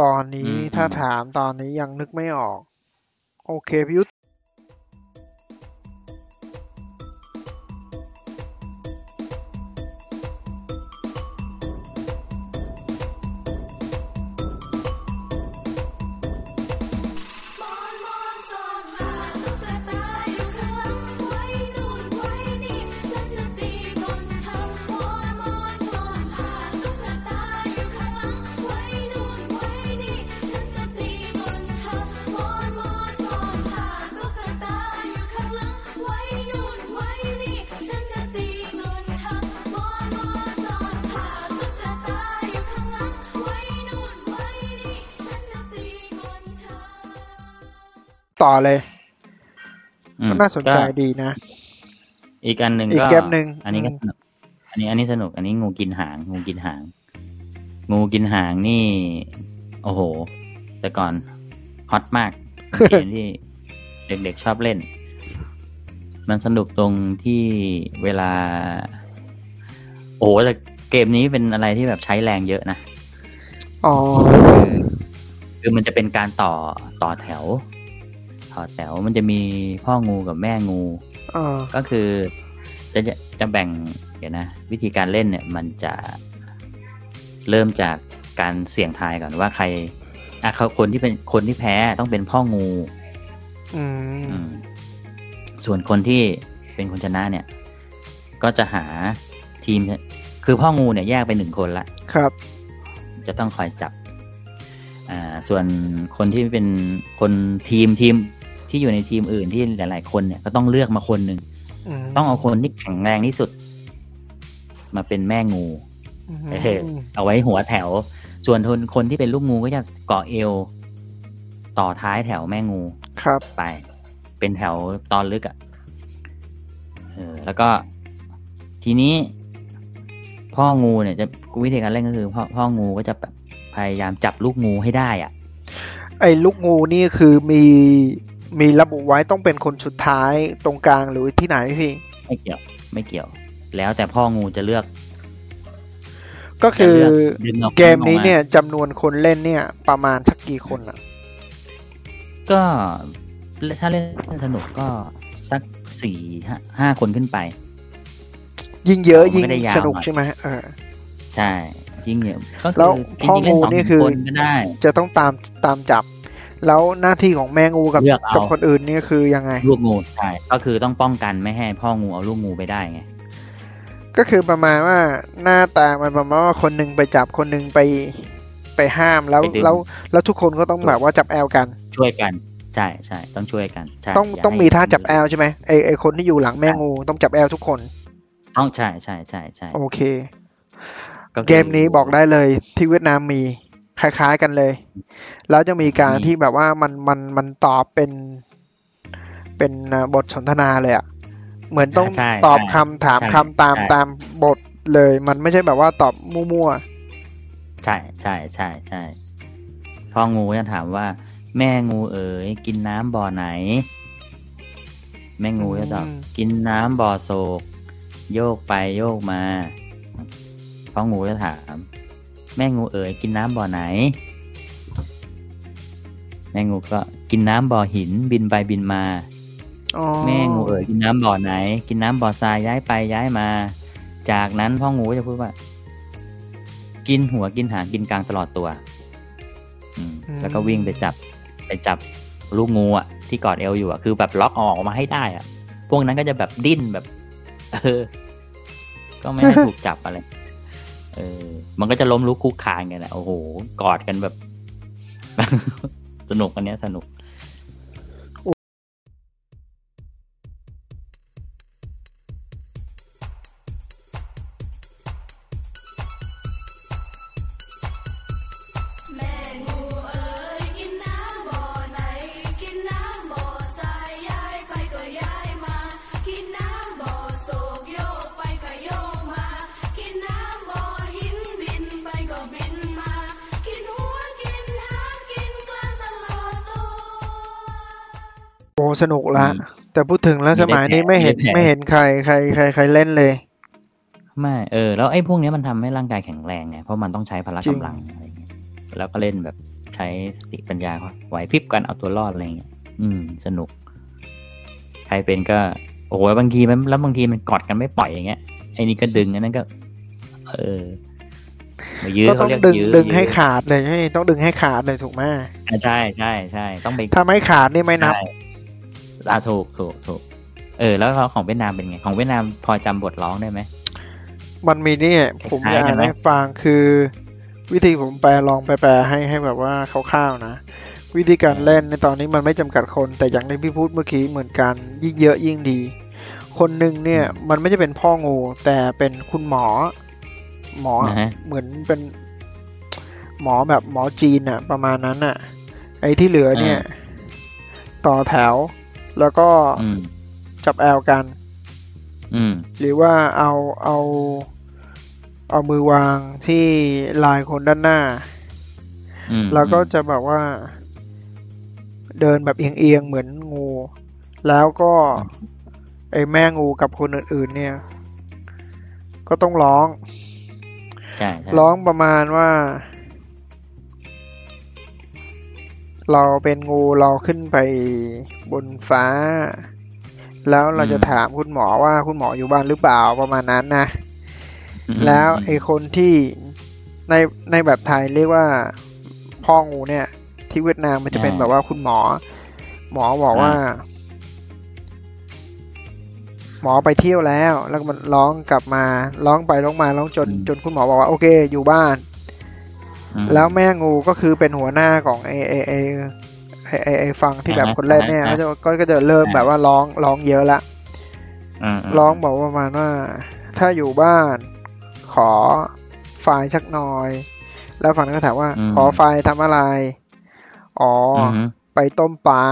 ตอนนี้อืมถ้าอืมถามตอนนี้ยังนึกไม่ออก โอเคพิยุทธ เลยอืมก็น่าสนใจก็ดีนะ อีกอันหนึ่งอีกก็เกมหนึ่งอันนี้ก็อืมสนุกอันนี้อันนี้สนุก อันนี้งูกินหาง งูกินหาง งูกินหางนี่ โอ้โห แต่ก่อนฮอตมากเป็นเกมที่เด็กๆชอบเล่น มันสนุกตรงที่เวลา โอ้โหแต่เกมนี้เป็นอะไรที่แบบใช้แรงเยอะนะ อ๋อ คือคือมันจะเป็นการต่อต่อแถว ต่อแถวมันจะมีพ่องูกับแม่งูอ่าก็คือจะจะจะแบ่งเดี๋ยวนะ วิธีการเล่นเนี่ยมันจะเริ่มจากการเสี่ยงทายก่อนว่าใครอะเขาคนที่เป็นคนที่แพ้ต้องเป็นพ่องูอืมอืมส่วนคนที่เป็นคนชนะเนี่ย ก็จะหาทีม คือพ่องูเนี่ยแยกไปหนึ่งคนละครับ จะต้องคอยจับ อ่า ส่วนคนที่เป็นคนทีมทีม ที่อยู่ในทีมอื่นที่หลาย ๆ คนเนี่ยก็ต้องเลือกมาคนหนึ่งมต้องเอาคนที่แข็งแรงที่สุด มาเป็นแม่งูอืมเออเอาไว้หัวแถว ส่วนคนคนที่เป็นลูกงูก็จะเกาะเอว ต่อท้ายแถวแม่งูครับไป เป็นแถวตอนลึกอะ่ะเออแล้วก็ทีนี้ พ่องูเนี่ยจะวิธีการเล่นก็คือ พ่อพ่องูก็จะแบบพยายามจับลูกงูให้ได้อะ ไอ้ลูกงูนี่คือมี มีระบุไว้ต้องเป็นคนสุดท้ายตรงกลางหรือที่ไหนพี่ ไม่เกี่ยว ไม่เกี่ยว แล้วแต่พ่องูจะเลือก ก็คือจะเลือกดึงเอาคนเกมนี้ออกมาเนี่ยจำนวนคนเล่นเนี่ย ประมาณสักกี่คนอะ ก็ถ้าเล่นสนุกก็สักสี่ห้าห้าคนขึ้นไป ยิ่งเยอะมันยิ่งก็ได้ยาวสนุกหน่อยใช่ไหมเออใช่ยิ่งเยอะก็แล้คือวจริงๆเล่นพ่องูสองนี่ถึงคือคนก็ได้ จะต้องตามตามจับ แล้วหน้าที่ของแม่งูกับเลือกเอากับคนอื่นเนี่ยคือยังไง ลูกงูใช่ก็คือต้องป้องกันไม่ให้พ่องูเอาลูกงูไปได้ไงก็คือประมาณว่าหน้าตามันประมาณว่าคนหนึ่งไปจับคนหนึ่งไปไปห้ามแล้วไปดึงแล้วแล้วทุกคนก็ต้องแบบว่าจับเอวกัน ช่วยกันใช่ใช่ต้องช่วยกันใช่ต้องย่ต้องให้มีท่าจับเอวใช่ไหมไอไอคนที่อยู่หลังแม่งูต้องจับเอวทุกคนต้องใช่ใช่ใช่ใช่โอเคก็คือเกมนี้บอกได้เลยที่เวียดนามมี คล้ายๆกันเลย แล้วจะมีการมีที่แบบว่ามันมันมันตอบเป็นเป็นอ่าบทสนทนาเลยอะเหมือนต้องใช่ตอบใช่คำถามใช่คำตามใช่ตามบทเลย มันไม่ใช่แบบว่าตอบมั่วใช่ใช่ใช่ใช่พ่องูจะถามว่า แม่งูเอ๋ยกินน้ำบ่อไหน แม่งูจะตอบกินน้ำบ่อโศก โยกไปโยกมาพ่องูจะถาม แม่งูเอ๋ยกินน้ำบ่อไหน แม่งูก็กินน้ำบ่อหินบินไปบินมาๆอ๋อแม่งูเอ๋ยกินน้ำบ่อไหน กินน้ำบ่อทรายย้ายไปย้ายมา จากนั้นพ่องูก็จะพูดว่า กินหัวกินหางกินกลางตลอดตัวอืมแล้วก็วิ่งไปจับ ไปจับลูกงูอะที่กอดเอวอยู่อะคือแบบล็อกออกมาให้ได้อะ พวกนั้นก็จะแบบดิ้นแบบ เออ ก็ไม่ให้ถูกจับอะไร เออ มันก็จะล้มลุกคุกคานกันแหละโอ้โห กอดกันแบบ สนุกอันเนี้ยสนุก สนุกละอืมแต่พูดถึงแล้วมีสมัยนี้ได้แผลไม่เห็นมีได้แผลไม่เห็นใครใครใครใครเล่นเลย ไม่เออ แล้วไอ้พวกเนี้ยมันทำให้ร่างกายแข็งแรงไงเพราะมันต้องใช้พละจริงกำลังอะไรเงี้ยแล้วก็เล่นแบบใช้สติปัญญาไหวพริบกันเอาตัวรอดอะไรเงี้ยอืม สนุก ใครเป็นก็โอ้โหบางทีมันแล้วบางทีมันกอดกันไม่ปล่อยอย่างเงี้ยไอ้นี่ก็ดึงอันนั้นก็ เออมายื้อก็ต้เขาองเรียกดึงยื้อดึงให้ยื้อขาดเลยใช่ต้องดึงให้ขาดเลยถูกไหมอะใช่ใช่ใช่ต้องไปถ้าไม่ขาดนี่ไม่นับใช่ อะถูกถูกถูกเออ แล้วของเวียดนามเป็นไง ของเวียดนามพอจำบทร้องได้ไหมมันมีนี่ผมคล้ายจะๆกัอ่านนไหมให้ฟังคือ วิธีผมแปลลองไปแปลให้ให้แบบว่าคร่าวๆนะ วิธีการเล่นในตอนนี้มันไม่จำกัดคน แต่อย่างที่พี่พูดเมื่อกี้เหมือนกันยิ่งเยอะยิ่งดี คนหนึ่งเนี่ยมันไม่ใช่เป็นพ่องู แต่เป็นคุณหมอ หมอนะฮะเหมือนเป็น หมอแบบหมอจีนอะประมาณนั้นอะไอ้ที่เหลือเนี่ย ต่อแถว แล้วก็อืมจับแอลกันอืมหรือว่าเอาเอาเอามือวางที่ลายคนด้านหน้าอืมแล้วก็จะแบบว่า เดินแบบเอียงๆเหมือนงู แล้วก็ ไอ้แม่งูกับคนอื่น ๆ เนี่ย ก็ต้องร้องใช่ใช่ร้องประมาณว่า เราเป็นงูเราขึ้นไปบนฟ้า แล้วเราจะถามคุณหมอว่าคุณหมออยู่บ้านหรือเปล่าประมาณนั้นนะอืมแล้วไอ้คนที่ในในแบบไทยเรียกว่าพ่องูเนี่ย ที่เวียดนามมันจะเป็นแบบว่าคุณหมอ หมอบอกว่า หมอไปเที่ยวแล้ว แล้วก็มันร้องกลับมา ร้องไปร้องมาร้องจนจนคุณหมอบอกว่าโอเค อยู่บ้านอืม แล้วแม่งูก็คือเป็นหัวหน้าของไอ้ไอ้ไอ้ไอไอไอฟังที่แบบอ่าฮะคนเล่นเนี่ยอ่าก็ฮะจะก็ก็จะเริ่มอ่าแบบว่าร้องร้องเยอะละอืมมร้องบอกว่าประมาณว่า ถ้าอยู่บ้านขอไฟล์สักหน่อย แล้วฝั่งนั้นก็ถามว่า ขอไฟล์ทำอะไร อ๋อออือฮึไปต้มปลา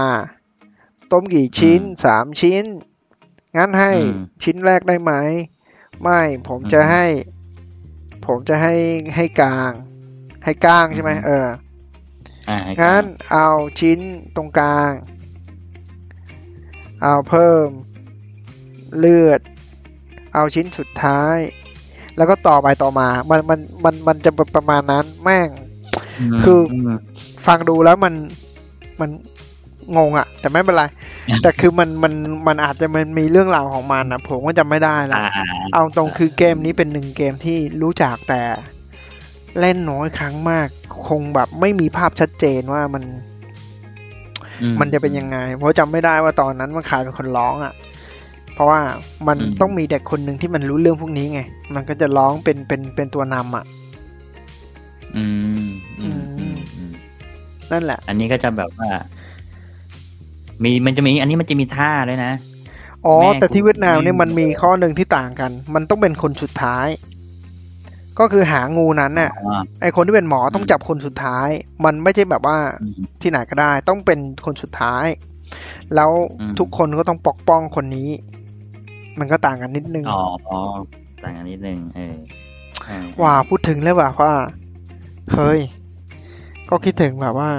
ต้มกี่ชิ้นอืมสามชิ้น งั้นให้อืมชิ้นแรกได้ไหม ไม่ ผมจะอืมให้ ผมจะให้ให้กลาง ให้กลางใช่ไหมอืมเอออ่าให้งั้นเอาชิ้นตรงกลาง เอาเพิ่ม เลือด เอาชิ้นสุดท้าย แล้วก็ต่อไปต่อมา มันมันมันมันจะประมาณนั้นแม่งมคือมฟังดูแล้วมันมันงงอะแต่ไม่เป็นไร แต่คือมันมันมันอาจจะมันมีเรื่องราวของมันนะผมก็จำไม่ได้ละอ่าอ่าเอาตรงคือเกมนี้เป็นหนึ่งเกมที่รู้จักแต่ เล่นน้อยครั้งมาก คงแบบไม่มีภาพชัดเจนว่ามันอืมันจะเป็นยังไง เพราะจำไม่ได้ว่าตอนนั้นมันใครเป็นคนร้องอะ่ะ เพราะว่ามันอืมต้องมีเด็กคนหนึ่งที่มันรู้เรื่องพวกนี้ไง มันก็จะร้องเป็นเป็นเป็นตัวนำอะอืมอืมอืมอืมนั่นแหละ อันนี้ก็จะแบบว่า มีมันจะมี อันนี้มันจะมีท่าด้วยนะอ๋อแม่แต่ที่กูเวียดนามเนี่ยแม่มันมีข้อหนึ่งที่ต่างกัน มันต้องเป็นคนสุดท้าย ก็คือหางูนั้นน่ะอ่าไอคนที่เป็นหมอต้องอืมจับคนสุดท้าย มันไม่ใช่แบบว่าอืมที่ไหนก็ได้ ต้องเป็นคนสุดท้าย แล้วอืมทุกคนก็ต้องปกป้องคนนี้ มันก็ต่างกันนิดนึงอ๋ออ๋อต่างกันนิดนึงเออเออว่า พูดถึงแล้วแบบว่า เฮ้ย ก็คิดถึงแบบว่า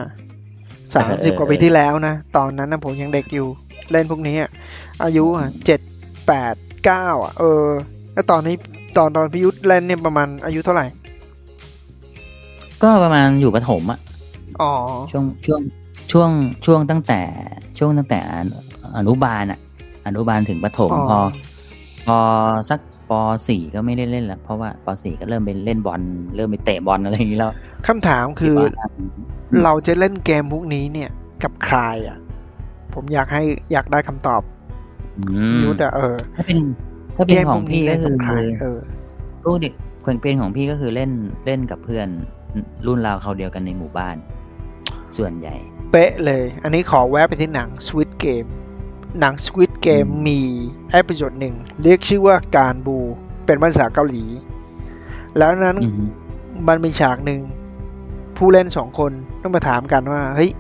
สามสิบกว่าปีที่แล้วนะ ตอนนั้นนะผมยังเด็กอยู่ เล่นพวกนี้อะอายุอะเจ็ดแปดเก้าอะ เออ แล้วตอนนี้ ตอนตอนพิยุทธเล่นเนี่ยประมาณอายุเท่าไหร่ ก็ประมาณอยู่ประถมอะอ๋อช่วงช่วงช่วงช่วงตั้งแต่ช่วงตั้งแต่อนุอนุบาลอะอนุบาลถึงประถมอ๋อพอ พอสักปสี่ก็ไม่ได้เล่นแล้วเพราะว่าปสี่ก็เริ่มไปเล่นบอลเริ่มไปเตะบอลอะไรอย่างนี้แล้วคำถามคือสิบว่าเราจะเล่นเกมพวกนี้เนี่ย กับใครอะ ผมอยากให้อยากได้คำตอบอืมยุทธอะเออถ้าเป็น ถ้าเป็นของพี่ก็คือเกมพวนี้เล่นกับใครเออพวกเด็กเพลงเป็นของพี่ก็คือเล่นเล่นกับเพื่อนรุ่นราวคราวเดียวกันในหมู่บ้าน ส่วนใหญ่ เป๊ะเลย อันนี้ขอแวะไปที่หนัง Squid Game หนัง Squid Game อืมมี episode หนึ่งเรียกชื่อว่าคันบู เป็นภาษาเกาหลี แล้วนั้นอืมมันมีฉากหนึ่งผู้เล่นสองคนต้องมาถามกันว่า เฮ้ย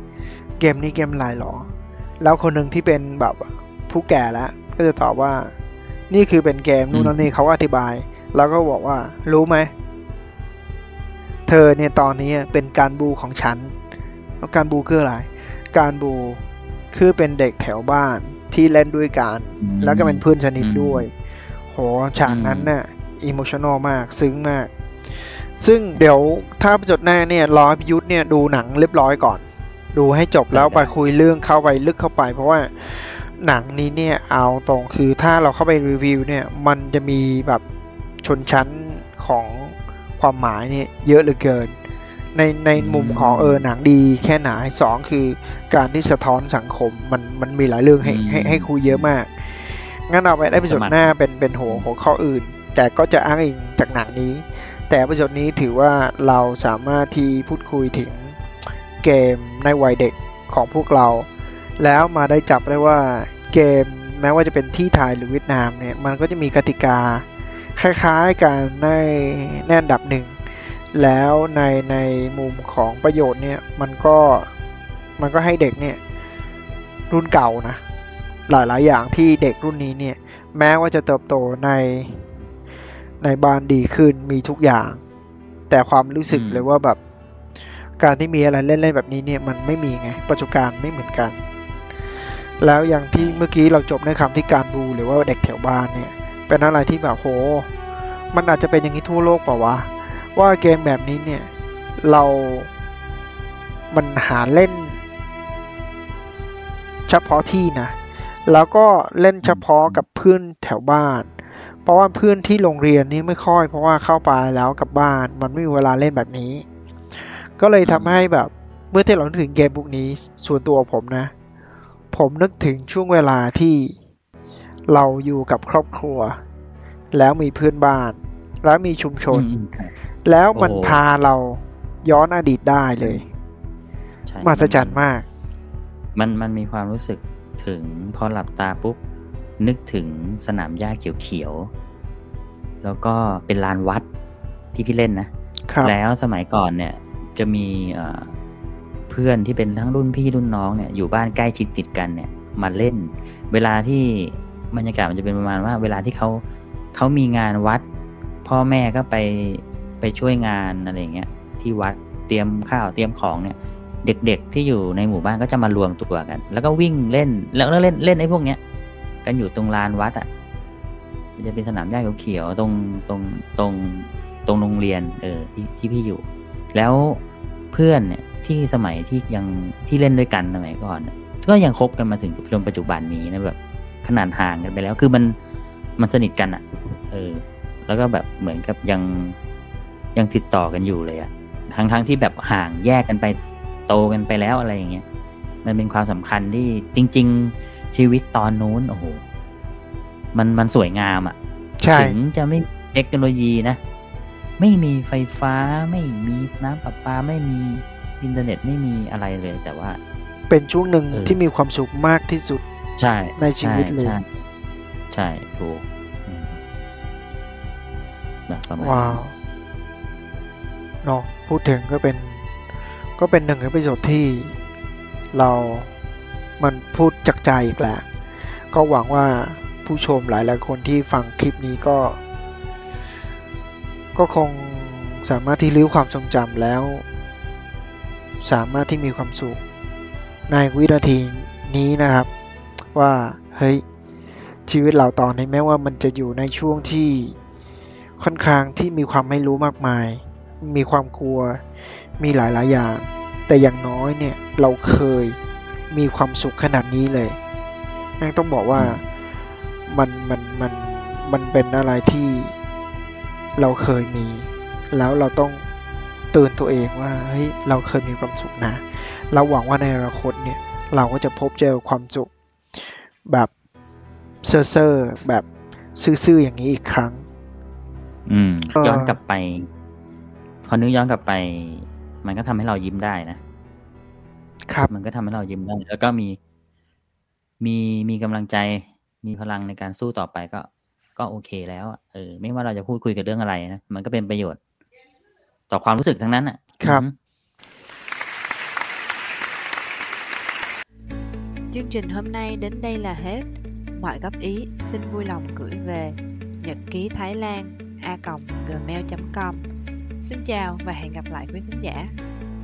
เกมนี้เกมอะไรหรอ แล้วคนหนึ่งที่เป็นแบบผู้แก่แล้วก็จะตอบว่า นี่คือเป็นเกมนู่นนั่นนี่เขาก็อธิบาย แล้วก็บอกว่า รู้ไหม เธอเนี่ยตอนนี้เป็นการบูของฉันแล้วการบูคืออะไร การบูคือเป็นเด็กแถวบ้านที่เล่นด้วยกันอืมแล้วก็เป็นเพื่อนสนิทอืมด้วย โหฉากนั้นอืมน่ะอิโมชันอลมาก ซึ้งมาก ซึ่งเดี๋ยวถ้าจดหน้าเนี่ยรอให้พิยุทธเนี่ยดูหนังเรียบร้อยก่อน ดูให้จบแล้วไปคุยเรื่องเข้าไปลึกเข้าไป เพราะว่า หนังนี้เนี่ยเอาตรงคือถ้าเราเข้าไปรีวิวเนี่ยมันจะมีแบบชนชั้นของความหมายเนี่ยเยอะเหลือเกิน ในในมุมของเออหนังดีแค่ไหนสองคือการที่สะท้อนสังคมมันมันมีหลายเรื่องให้อืมให้ให้คุยเยอะมาก งั้นเอาไปได้พิจหน้าเป็นเป็นหัวหัวข้ออื่น แต่ก็จะอ้างอิงจากหนังนี้ แต่พิจนี้ถือว่าเราสามารถที่พูดคุยถึงเกมในวัยเด็กของพวกเรา แล้วมาได้จับได้ว่าเกมแม้ว่าจะเป็นที่ไทยหรือเวียดนามเนี่ยมันก็จะมีกติกา คล้ายๆกันในแน่นดับหนึ่งแล้วในในมุมของประโยชน์เนี่ยมันก็มันก็ให้เด็กเนี่ยรุ่นเก่านะหลายๆอย่างที่เด็กรุ่นนี้เนี่ยแม้ว่าจะเติบโตในในบ้านดีขึ้นมีทุกอย่าง แต่ความรู้สึกอืมเลยว่าแบบการที่มีอะไรเล่นๆแบบนี้เนี่ยมันไม่มีไงปัจจุบันไม่เหมือนกัน แล้วอย่างที่เมื่อกี้เราจบในคำที่การบูหรือว่าเด็กแถวบ้านเนี่ย เป็นอะไรที่แบบโห มันอาจจะเป็นอย่างนี้ทั่วโลกเปล่าวะ ว่าเกมแบบนี้เนี่ย เรา มันหาเล่น เฉพาะที่นะ แล้วก็เล่นเฉพาะกับเพื่อนแถวบ้าน เพราะว่าเพื่อนที่โรงเรียนนี่ไม่ค่อย เพราะว่าเข้าไปแล้วกลับบ้าน มันไม่มีเวลาเล่นแบบนี้ ก็เลยทำให้แบบ เมื่อที่เรานึกถึงเกมพวกนี้ ส่วนตัวผมนะ ผมนึกถึงช่วงเวลาที่เราอยู่กับครอบครัว แล้วมีเพื่อนบ้าน แล้วมีชุมชนอืมครับแล้วมันโอ้โหพาเราย้อนอดีตได้เลยใช่มหัศจรรย์มาก มันมันมีความรู้สึกถึงพอหลับตาปุ๊บ นึกถึงสนามหญ้าเขียวๆ แล้วก็เป็นลานวัดที่พี่เล่นนะครับแล้วสมัยก่อนเนี่ยจะมี เพื่อนที่เป็นทั้งรุ่นพี่รุ่นน้องเนี่ยอยู่บ้านใกล้ชิดติดกันเนี่ยมาเล่น เวลาที่บรรยากาศมันจะเป็นประมาณว่า เวลาที่เขาเขามีงานวัด พ่อแม่ก็ไปไปช่วยงานอะไรเงี้ยที่วัดเตรียมข้าวเตรียมของเนี่ย เด็กๆที่อยู่ในหมู่บ้านก็จะมารวมตัวกัน แล้วก็วิ่งเล่นแล้วเล่นเล่นไอ้พวกเนี้ยกันอยู่ตรงลานวัดอะมันจะเป็นสนามหญ้าเขียวๆตรงตรงตรงตรงโรงเรียนเออที่ที่พี่อยู่ แล้วเพื่อนเนี่ย ที่สมัยที่ยังที่เล่นด้วยกันสมัยก่อนเนี่ยก็ยังคบกันมาถึงจนปัจจุบันนี้นะแบบขนาดห่างกันไปแล้วคือมันมันสนิทกันอะ เออ แล้วก็แบบเหมือนกับยังยังติดต่อกันอยู่เลยอะทั้งทั้งที่แบบห่างแยกกันไปโตกันไปแล้วอะไรอย่างเงี้ยมันเป็นความสำคัญที่จริง ๆ ชีวิตตอนนู้นโอ้โหมันมันสวยงามอะใช่ถึงจะไม่มีเทคโนโลยีนะ ไม่มีไฟฟ้าไม่มีน้ำประปาไม่มี อินเทอร์เน็ตไม่มีอะไรเลย แต่ว่า เป็นช่วงหนึ่งเออที่มีความสุขมากที่สุดใช่ในชีวิตเลย ใช่ใช่ถูกอืมแบบประมาณว้าวเนาะพูดถึงก็เป็น ก็เป็นหนึ่ง episode ที่เรามันพูดจากใจอีกแหละ ก็หวังว่าผู้ชมหลายๆคนที่ฟังคลิปนี้ก็ ก็คงสามารถที่รื้อความทรงจำแล้ว สามารถที่มีความสุขในวินาทีนี้นะครับ ว่าเฮ้ยชีวิตเราตอนนี้แม้ว่ามันจะอยู่ในช่วงที่ค่อนข้างที่มีความไม่รู้มากมาย มีความกลัว มีหลายๆอย่าง แต่อย่างน้อยเนี่ยเราเคยมีความสุขขนาดนี้เลยนั่นต้องบอกว่ามันมันมันมันเป็นอะไรที่เราเคยมี แล้วเราต้อง เตือนตัวเองว่าเฮ้ยเราเคยมีความสุขนะ เราหวังว่าในอนาคตเนี่ย เราก็จะพบเจอความสุข แบบเซ่อๆแบบซื่อๆอย่างนี้อีกครั้ง อืมเอ่อย้อนกลับไป พอนึกย้อนกลับไป มันก็ทำให้เรายิ้มได้นะครับ มันก็ทำให้เรายิ้มได้แล้วก็มี มีมีกำลังใจ มีพลังในการสู้ต่อไปก็ ก็โอเคแล้วอะเออ ไม่ว่าเราจะพูดคุยกับเรื่องอะไรนะมันก็เป็นประโยชน์ ต่อความรู้สึกทั้งนั้นอ่ะ ครับ อือฮึ Chương trình hôm nay đến đây là hết. Mọi góp ý xin vui lòng gửi về nhật ký Thái Lan a gmail.com. Xin chào và hẹn gặp lại quý thính giả.